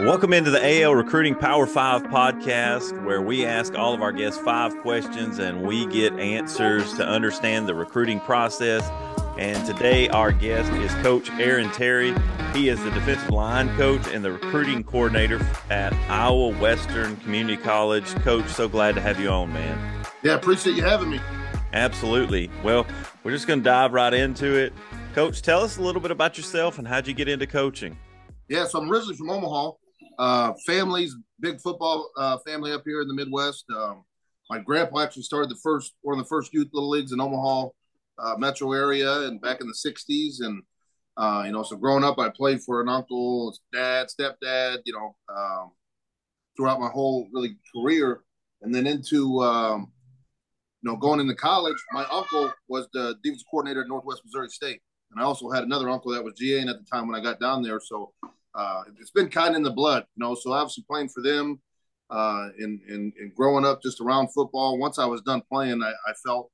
Welcome into the AL Recruiting Power 5 podcast, where we ask all of our guests five questions and we get answers to understand the recruiting process. And today, our guest is Coach Aaron Terry. He is the defensive line coach and the recruiting coordinator at Iowa Western Community College. Coach, so glad to have you on, man. Yeah, appreciate you having me. Absolutely. Well, we're just going to dive right into it. Coach, tell us a little bit about yourself and how'd you get into coaching? Yeah, so I'm originally from Omaha. Uh, families, big football uh, family up here in the Midwest. Um, my grandpa actually started the first one of the first youth little leagues in Omaha uh, metro area, and back in the '60s. And uh, you know, so growing up, I played for an uncle, dad, stepdad. You know, um, throughout my whole really career, and then into um, you know going into college. My uncle was the defensive coordinator at Northwest Missouri State, and I also had another uncle that was GA at the time when I got down there. So uh, it's been kind in the blood, you know. So obviously playing for them uh, and, and, and growing up just around football. Once I was done playing, I, I felt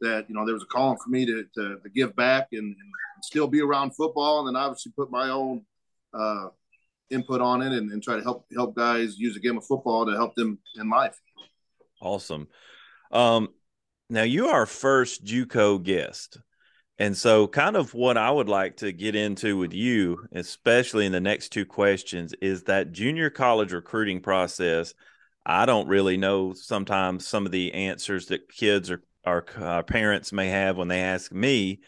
that you know there was a calling for me to, to, to give back and, and, still be around football, and then obviously put my own uh, input on it and, and, try to help help guys use a game of football to help them in life. Awesome. Um, now you are first JUCO guest. And so, kind of what I would like to get into with you, especially in the next two questions, is that junior college recruiting process. I don't really know sometimes some of the answers that kids or our, our parents may have when they ask me.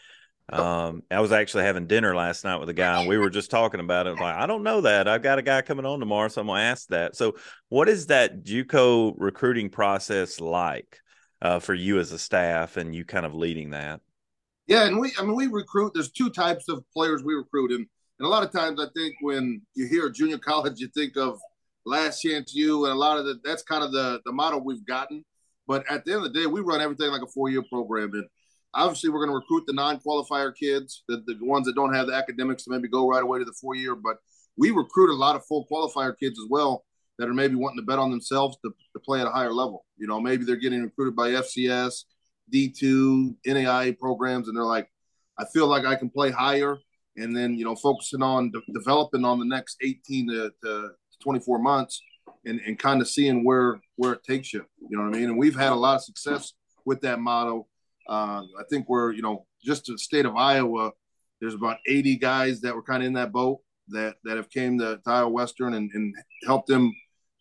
Um, I was actually having dinner last night with a guy, and we were just talking about it. Like, I don't know that. I've got a guy coming on tomorrow, so I'm going to ask that. So, what is that JUCO recruiting process like uh, for you as a staff, and you kind of leading that? Yeah, and we I mean we recruit. There's two types of players we recruit, and and a lot of times I think when you hear junior college, you think of last chance you, and a lot of the that's kind of the the model we've gotten. But at the end of the day, we run everything like a four year program, and obviously we're going to recruit the non qualifier kids, the the ones that don't have the academics to maybe go right away to the four year. But we recruit a lot of full qualifier kids as well that are maybe wanting to bet on themselves to, to play at a higher level. You know, maybe they're getting recruited by FCS D2, NAI programs, and they're like, I feel like I can play higher. And then, you know, focusing on de- developing on the next 18 to, to 24 months and, and kind of seeing where where it takes you. You know what I mean? And we've had a lot of success with that model. Uh, I think we're, you know, just the state of Iowa, there's about 80 guys that were kind of in that boat that that have came to, to Iowa Western and, and helped them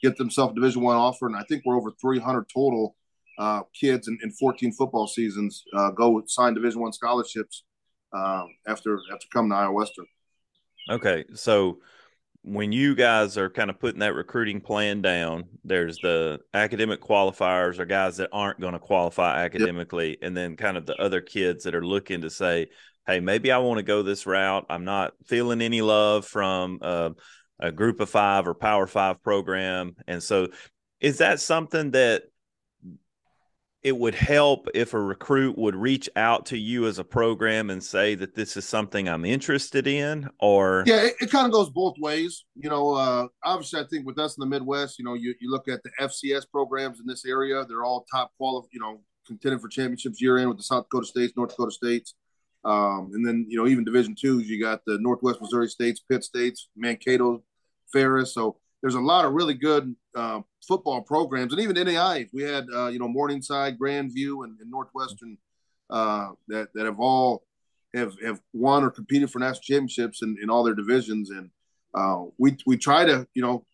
get themselves Division One offer. And I think we're over 300 total uh, kids in, in 14 football seasons uh, go sign Division One scholarships uh, after after coming to Iowa Western. Okay, so when you guys are kind of putting that recruiting plan down, there's the academic qualifiers or guys that aren't going to qualify academically, yep. and then kind of the other kids that are looking to say, "Hey, maybe I want to go this route. I'm not feeling any love from." Uh, a group of five or power five program and so is that something that it would help if a recruit would reach out to you as a program and say that this is something I'm interested in or yeah it, it kind of goes both ways you know uh, obviously I think with us in the Midwest you know you, you look at the FCS programs in this area they're all top quality you know contending for championships year in with the South Dakota States North Dakota States um, and then you know even Division twos you got the Northwest Missouri States Pitt States Mankato Ferris so there's a lot of really good uh, football programs, and even NAI. We had uh, you know Morningside, Grandview, and, and Northwestern uh, that that have all have have won or competed for national championships in, in all their divisions, and uh, we we try to you know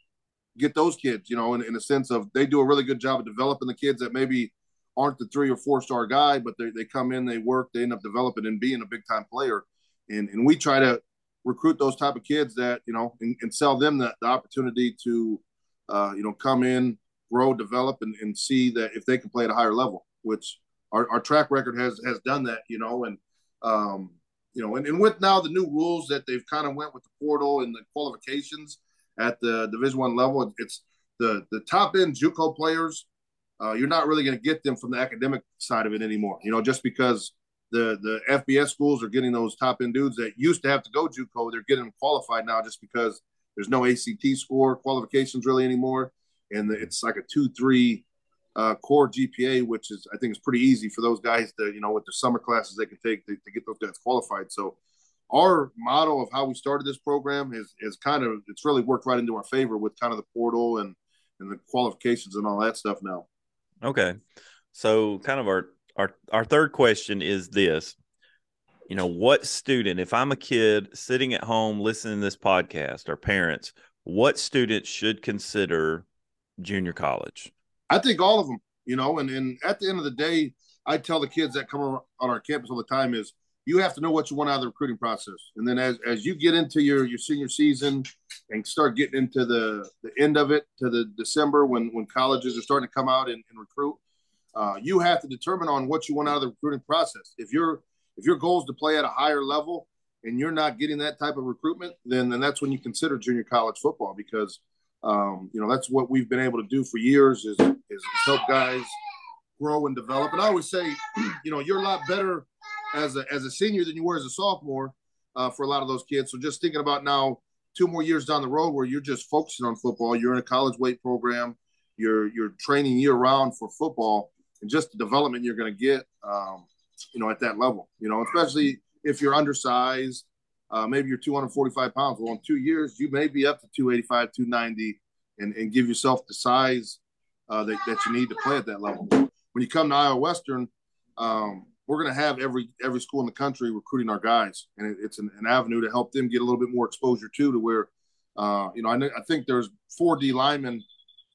get those kids you know in, in a sense of they do a really good job of developing the kids that maybe aren't the three or four star guy, but they, they come in, they work, they end up developing and being a big time player, and and we try to recruit those type of kids that you know and, and sell them the, the opportunity to uh, you know come in grow develop and, and see that if they can play at a higher level which our, our track record has has done that you know and um, you know and, and with now the new rules that they've kind of went with the portal and the qualifications at the division one level it's the the top end juco players uh, you're not really going to get them from the academic side of it anymore you know just because the the FBS schools are getting those top end dudes that used to have to go JUCO. They're getting them qualified now just because there's no ACT score qualifications really anymore, and it's like a two three uh, core GPA, which is I think is pretty easy for those guys to you know with the summer classes they can take to, to get those guys qualified. So our model of how we started this program is is kind of it's really worked right into our favor with kind of the portal and and the qualifications and all that stuff now. Okay, so kind of our our our third question is this: you know, what student? If I'm a kid sitting at home listening to this podcast, or parents, what students should consider junior college? I think all of them. You know, and and at the end of the day, I tell the kids that come on our campus all the time is you have to know what you want out of the recruiting process. And then as, as you get into your, your senior season and start getting into the, the end of it to the December when, when colleges are starting to come out and, and recruit, uh, you have to determine on what you want out of the recruiting process. If your if your goal is to play at a higher level and you're not getting that type of recruitment, then then that's when you consider junior college football because um, you know that's what we've been able to do for years is is help guys grow and develop. And I always say, you know, you're a lot better as a as a senior than you were as a sophomore uh, for a lot of those kids. So just thinking about now, two more years down the road where you're just focusing on football, you're in a college weight program, you're you're training year round for football, and just the development you're going to get, um, you know, at that level. You know, especially if you're undersized. Uh, maybe you're 245 pounds. Well, in two years, you may be up to 285, 290, and, and give yourself the size uh, that, that you need to play at that level. When you come to Iowa Western, um, we're going to have every every school in the country recruiting our guys, and it, it's an, an, avenue to help them get a little bit more exposure too. To where, uh, you know, I, I think there's four D linemen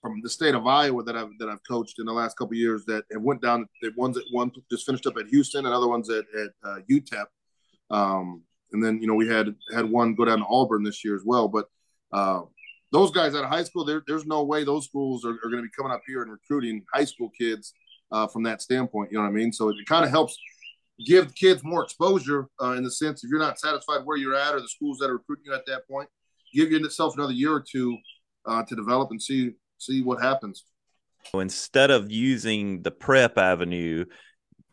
from the state of Iowa that I've that I've coached in the last couple years that have went down. The ones that one just finished up at Houston, and other ones at at uh, UTEP. Um, and then you know we had had one go down to Auburn this year as well. But uh, those guys out of high school, there, there's no way those schools are, are going to be coming up here and recruiting high school kids uh, from that standpoint. You know what I mean? So it, it kind of helps give kids more exposure uh, in the sense if you're not satisfied where you're at or the schools that are recruiting you at that point, give yourself another year or two uh, to develop and see see what happens. So instead of using the prep avenue,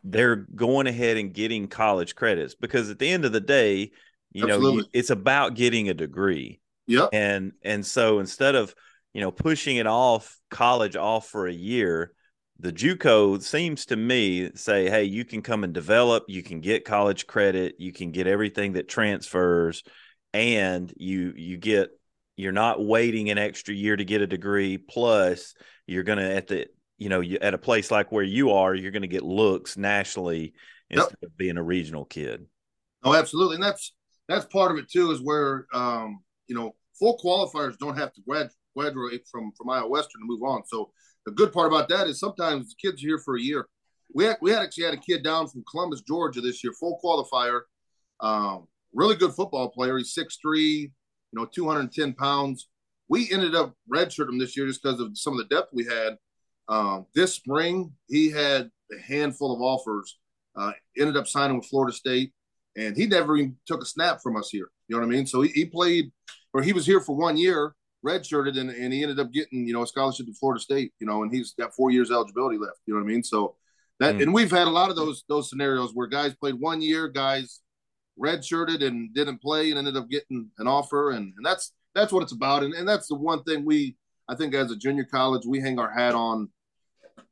they're going ahead and getting college credits because at the end of the day, you Absolutely. know, it's about getting a degree. Yeah. And and so instead of you know pushing it off college off for a year, the JUCO seems to me say, hey, you can come and develop, you can get college credit, you can get everything that transfers, and you you get you're not waiting an extra year to get a degree. Plus, you're gonna at the you know you, at a place like where you are, you're gonna get looks nationally instead yep. of being a regional kid. Oh, absolutely, and that's that's part of it too. Is where um, you know full qualifiers don't have to grad, graduate from from Iowa Western to move on. So the good part about that is sometimes the kids are here for a year. We had, we had actually had a kid down from Columbus, Georgia this year, full qualifier, um, really good football player. He's 6'3", you know, 210 pounds. We ended up redshirting him this year just because of some of the depth we had. Um, this spring, he had a handful of offers. Uh, ended up signing with Florida State, and he never even took a snap from us here. You know what I mean? So he, he played, or he was here for one year, redshirted and, and he ended up getting, you know, a scholarship to Florida State, you know, and he's got four years eligibility left. You know what I mean? So that, mm. and we've had a lot of those, those scenarios where guys played one year, guys redshirted and didn't play and ended up getting an offer. And, and that's, that's what it's about. And, and that's the one thing we, I think as a junior college, we hang our hat on,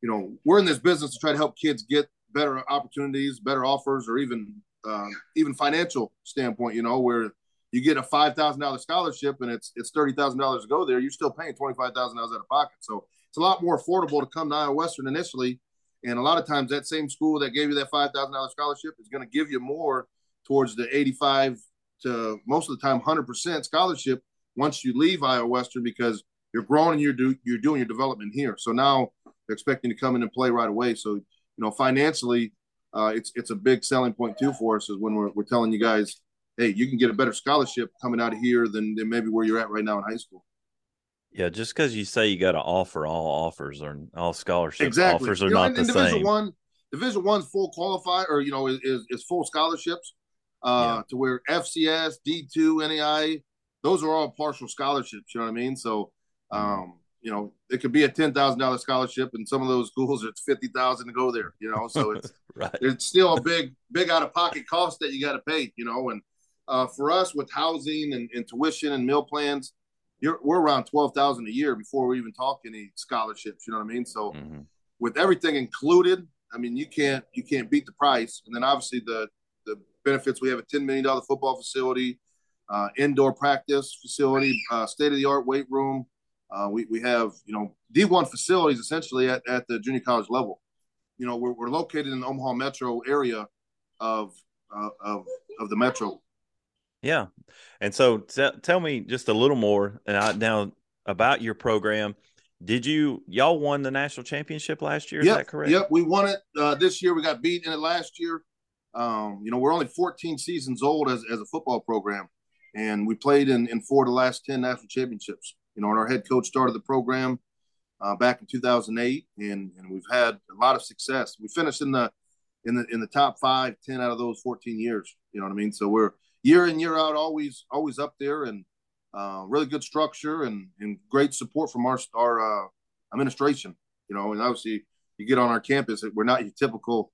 you know, we're in this business to try to help kids get better opportunities, better offers, or even, uh, even financial standpoint, you know, where you get a five thousand dollar scholarship and it's it's thirty thousand dollars to go there, you're still paying twenty five thousand dollars out of pocket. So it's a lot more affordable to come to Iowa Western initially. And a lot of times that same school that gave you that five thousand dollar scholarship is going to give you more towards the eighty five to most of the time hundred percent scholarship once you leave Iowa Western because you're growing and you're do you're doing your development here. So now they're expecting to come in and play right away. So you know financially, uh, it's it's a big selling point too for us is when we're we're telling you guys hey, you can get a better scholarship coming out of here than, than maybe where you're at right now in high school. Yeah, just because you say you got to offer all offers or all scholarship exactly. offers are you know, not the in Division same. One, Division One's full qualify or you know is, is full scholarships. Uh, yeah. to where FCS, D two, NAI, those are all partial scholarships. You know what I mean? So, mm-hmm. um, you know, it could be a ten thousand dollar scholarship, and some of those schools it's fifty thousand to go there. You know, so it's right. it's still a big big out of pocket cost that you got to pay. You know, and uh, for us, with housing and, and tuition and meal plans, we're around twelve thousand a year before we even talk any scholarships. You know what I mean? So, mm-hmm. with everything included, I mean you can't you can't beat the price. And then obviously the benefits. We have a $10 million football facility, uh, indoor practice facility, uh, state of the art weight room. Uh, we, we have, you know, D1 facilities essentially at, at the junior college level. You know, we're, we're located in the Omaha metro area of, uh, of, of the metro. Yeah. And so t- tell me just a little more and I, now about your program. Did you y'all won the national championship last year? Is that correct? Yep, we won it uh, this year. We got beat in it last year. Um, you know, we're only 14 seasons old as, as a football program, and we played in, in four of the last 10 national championships. You know, and our head coach started the program uh, back in 2008, and, and we've had a lot of success. We finished in the in the in the top five, 10 out of those 14 years. You know what I mean? So we're year in year out, always always up there, and uh, really good structure and and great support from our our uh, administration. You know, and obviously you get on our campus, we're not your typical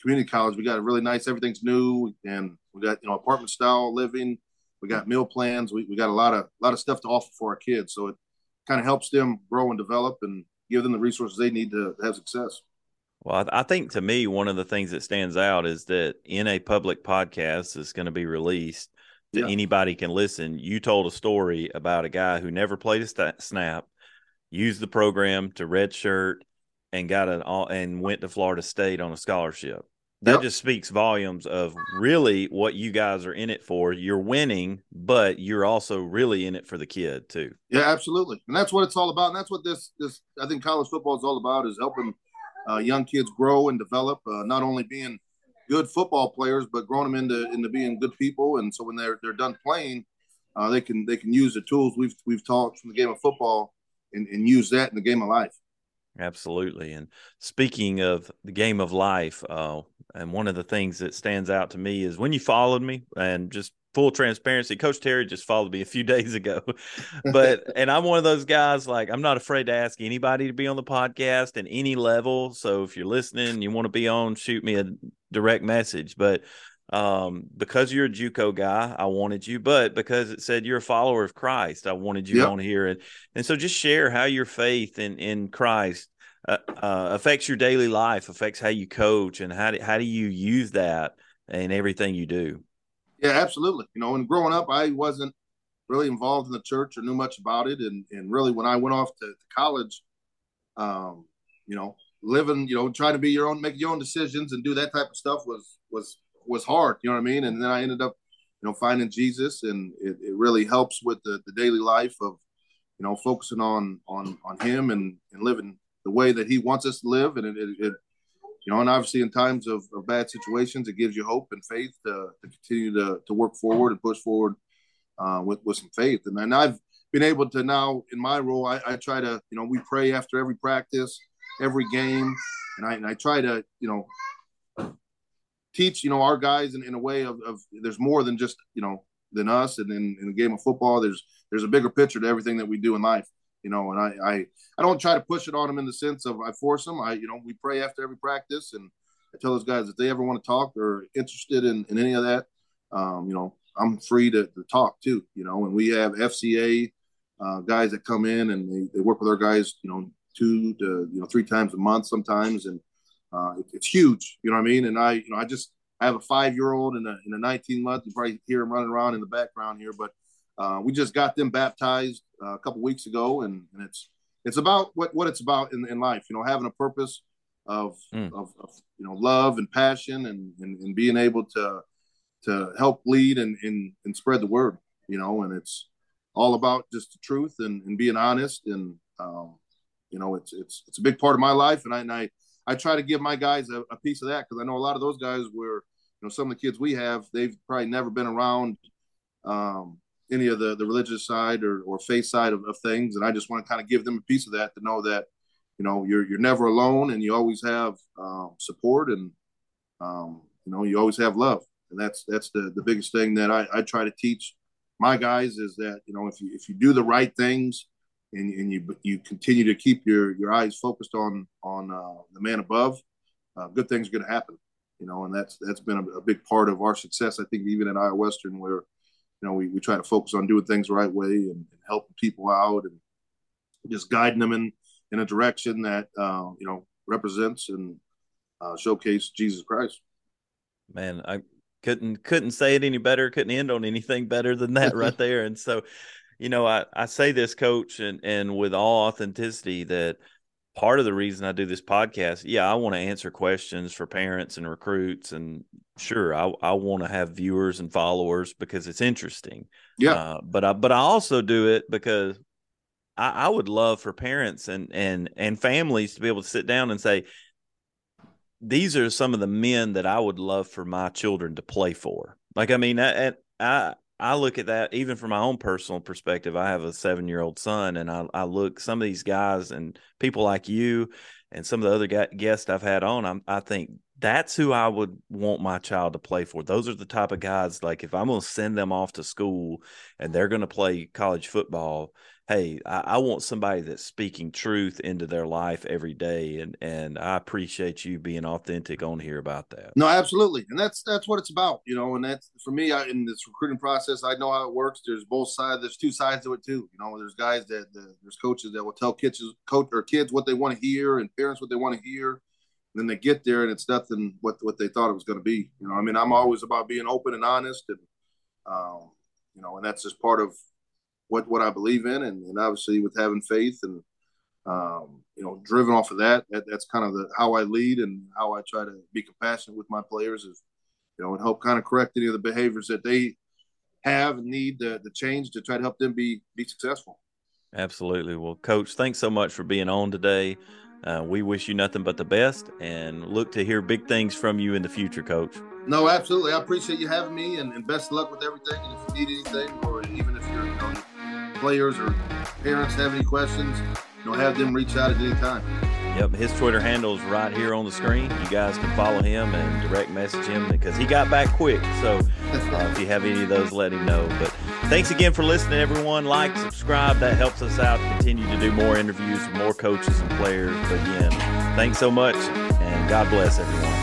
community college. We got a really nice, everything's new, and we got you know apartment style living. We got meal plans. We, we got a lot of a lot of stuff to offer for our kids. So it kind of helps them grow and develop and give them the resources they need to have success. Well, I think to me, one of the things that stands out is that in a public podcast that's going to be released that yeah. anybody can listen, you told a story about a guy who never played a snap, used the program to redshirt, and got an all and went to Florida State on a scholarship. That yep. just speaks volumes of really what you guys are in it for. You're winning, but you're also really in it for the kid too. Yeah, absolutely, and that's what it's all about. And that's what this this I think college football is all about is helping uh, young kids grow and develop. Uh, not only being good football players, but growing them into into being good people. And so when they're they're done playing, uh, they can they can use the tools we've we've taught from the game of football and, and use that in the game of life. Absolutely. And speaking of the game of life, uh, and one of the things that stands out to me is when you followed me and just full transparency, Coach Terry just followed me a few days ago. but, and I'm one of those guys, like, I'm not afraid to ask anybody to be on the podcast at any level. So if you're listening, you want to be on, shoot me a direct message. But um, because you're a JUCO guy, I wanted you, but because it said you're a follower of Christ, I wanted you yep. on here. And, and so just share how your faith in, in Christ uh, uh, affects your daily life, affects how you coach, and how do, how do you use that in everything you do? Yeah, absolutely. You know, and growing up, I wasn't really involved in the church or knew much about it. And, and really, when I went off to, to college, um, you know, living, you know, trying to be your own, make your own decisions and do that type of stuff was, was was hard. You know what I mean? And then I ended up, you know, finding Jesus, and it, it really helps with the, the daily life of, you know, focusing on on on Him and and living the way that He wants us to live. And it, it, it you know, and obviously in times of, of, bad situations, it gives you hope and faith to, to continue to, to work forward and push forward uh, with with some faith. And then I've been able to now in my role, I, I try to, you know, we pray after every practice, every game, and I, and I try to, you know, teach you know our guys in, in a way of, of there's more than just you know than us and in, in the game of football. There's there's a bigger picture to everything that we do in life you know and I, I i don't try to push it on them in the sense of i force them. I you know we pray after every practice and i tell those guys if they ever want to talk or interested in, in any of that um, you know i'm free to, to talk too you know and we have fca uh, guys that come in and they, they work with our guys you know two to you know three times a month sometimes and uh, it, it's huge. You know what I mean? And I, you know, I just I have a five year old and a, and a 19 month. You probably hear him running around in the background here, but uh, we just got them baptized uh, a couple weeks ago, and, and it's it's about what what it's about in, in life. You know, having a purpose of, mm. of, of, you know love and passion, and, and, and being able to to help lead and, and and spread the word. You know, and it's all about just the truth and, and being honest and um, you know it's it's it's a big part of my life and I, and I I try to give my guys a, a piece of that because I know a lot of those guys were, you know, some of the kids we have, they've probably never been around um, any of the, the religious side or, or faith side of, of things. And I just want to kind of give them a piece of that to know that, you know, you're, you're never alone and you always have um, support and, um, you know, you always have love. And that's, that's the, the biggest thing that I, I try to teach my guys is that, you know, if you, if you do the right things, and, and you you continue to keep your your eyes focused on on uh, the man above, uh, good things are going to happen. You know, and that's that's been a, a, big part of our success. I think even at Iowa Western, where you know we, we try to focus on doing things the right way and, and helping people out and just guiding them in in a direction that uh, you know represents and uh, showcase Jesus Christ. Man, I couldn't couldn't say it any better. Couldn't end on anything better than that right there. And so, you know, I I say this, coach, and and with all authenticity that part of the reason I do this podcast, yeah, I want to answer questions for parents and recruits, and sure, I I want to have viewers and followers because it's interesting. Yeah, uh, but I but I also do it because I, I would love for parents and and and families to be able to sit down and say, these are some of the men that I would love for my children to play for. Like, I mean, I, I, I look at that even from my own personal perspective. I have a seven year old son, and I, I look some of these guys and people like you and some of the other guests I've had on. I'm, I think that's who I would want my child to play for. Those are the type of guys like if I'm going to send them off to school and they're going to play college football, hey, I, I, want somebody that's speaking truth into their life every day, and and I appreciate you being authentic on here about that. No, absolutely, and that's that's what it's about, you know. And that's for me I, in this recruiting process. I know how it works. There's both sides. There's two sides to it too. You know, there's guys that the, there's coaches that will tell kids, coach or kids what they want to hear, and parents what they want to hear. Then they get there, and it's nothing what what they thought it was going to be. You know, I mean, I'm always about being open and honest, and um, you know, and that's just part of what what I believe in, and, and obviously with having faith and um, you know driven off of that, that that's kind of the how I lead and how I try to be compassionate with my players is you know and help kind of correct any of the behaviors that they have and need to, to change to try to help them be be successful. Absolutely. Well, Coach, thanks so much for being on today. Uh, we wish you nothing but the best and look to hear big things from you in the future, Coach. No, absolutely. I appreciate you having me and, and best of luck with everything. And if you need anything, or even if you're you know, players or parents have any questions, you know, have them reach out at any time. Yep, his Twitter handle is right here on the screen. You guys can follow him and direct message him because he got back quick. So uh, if you have any of those, let him know. But thanks again for listening, everyone. Like, subscribe. That helps us out. Continue to do more interviews with more coaches and players. But again, thanks so much, and God bless everyone.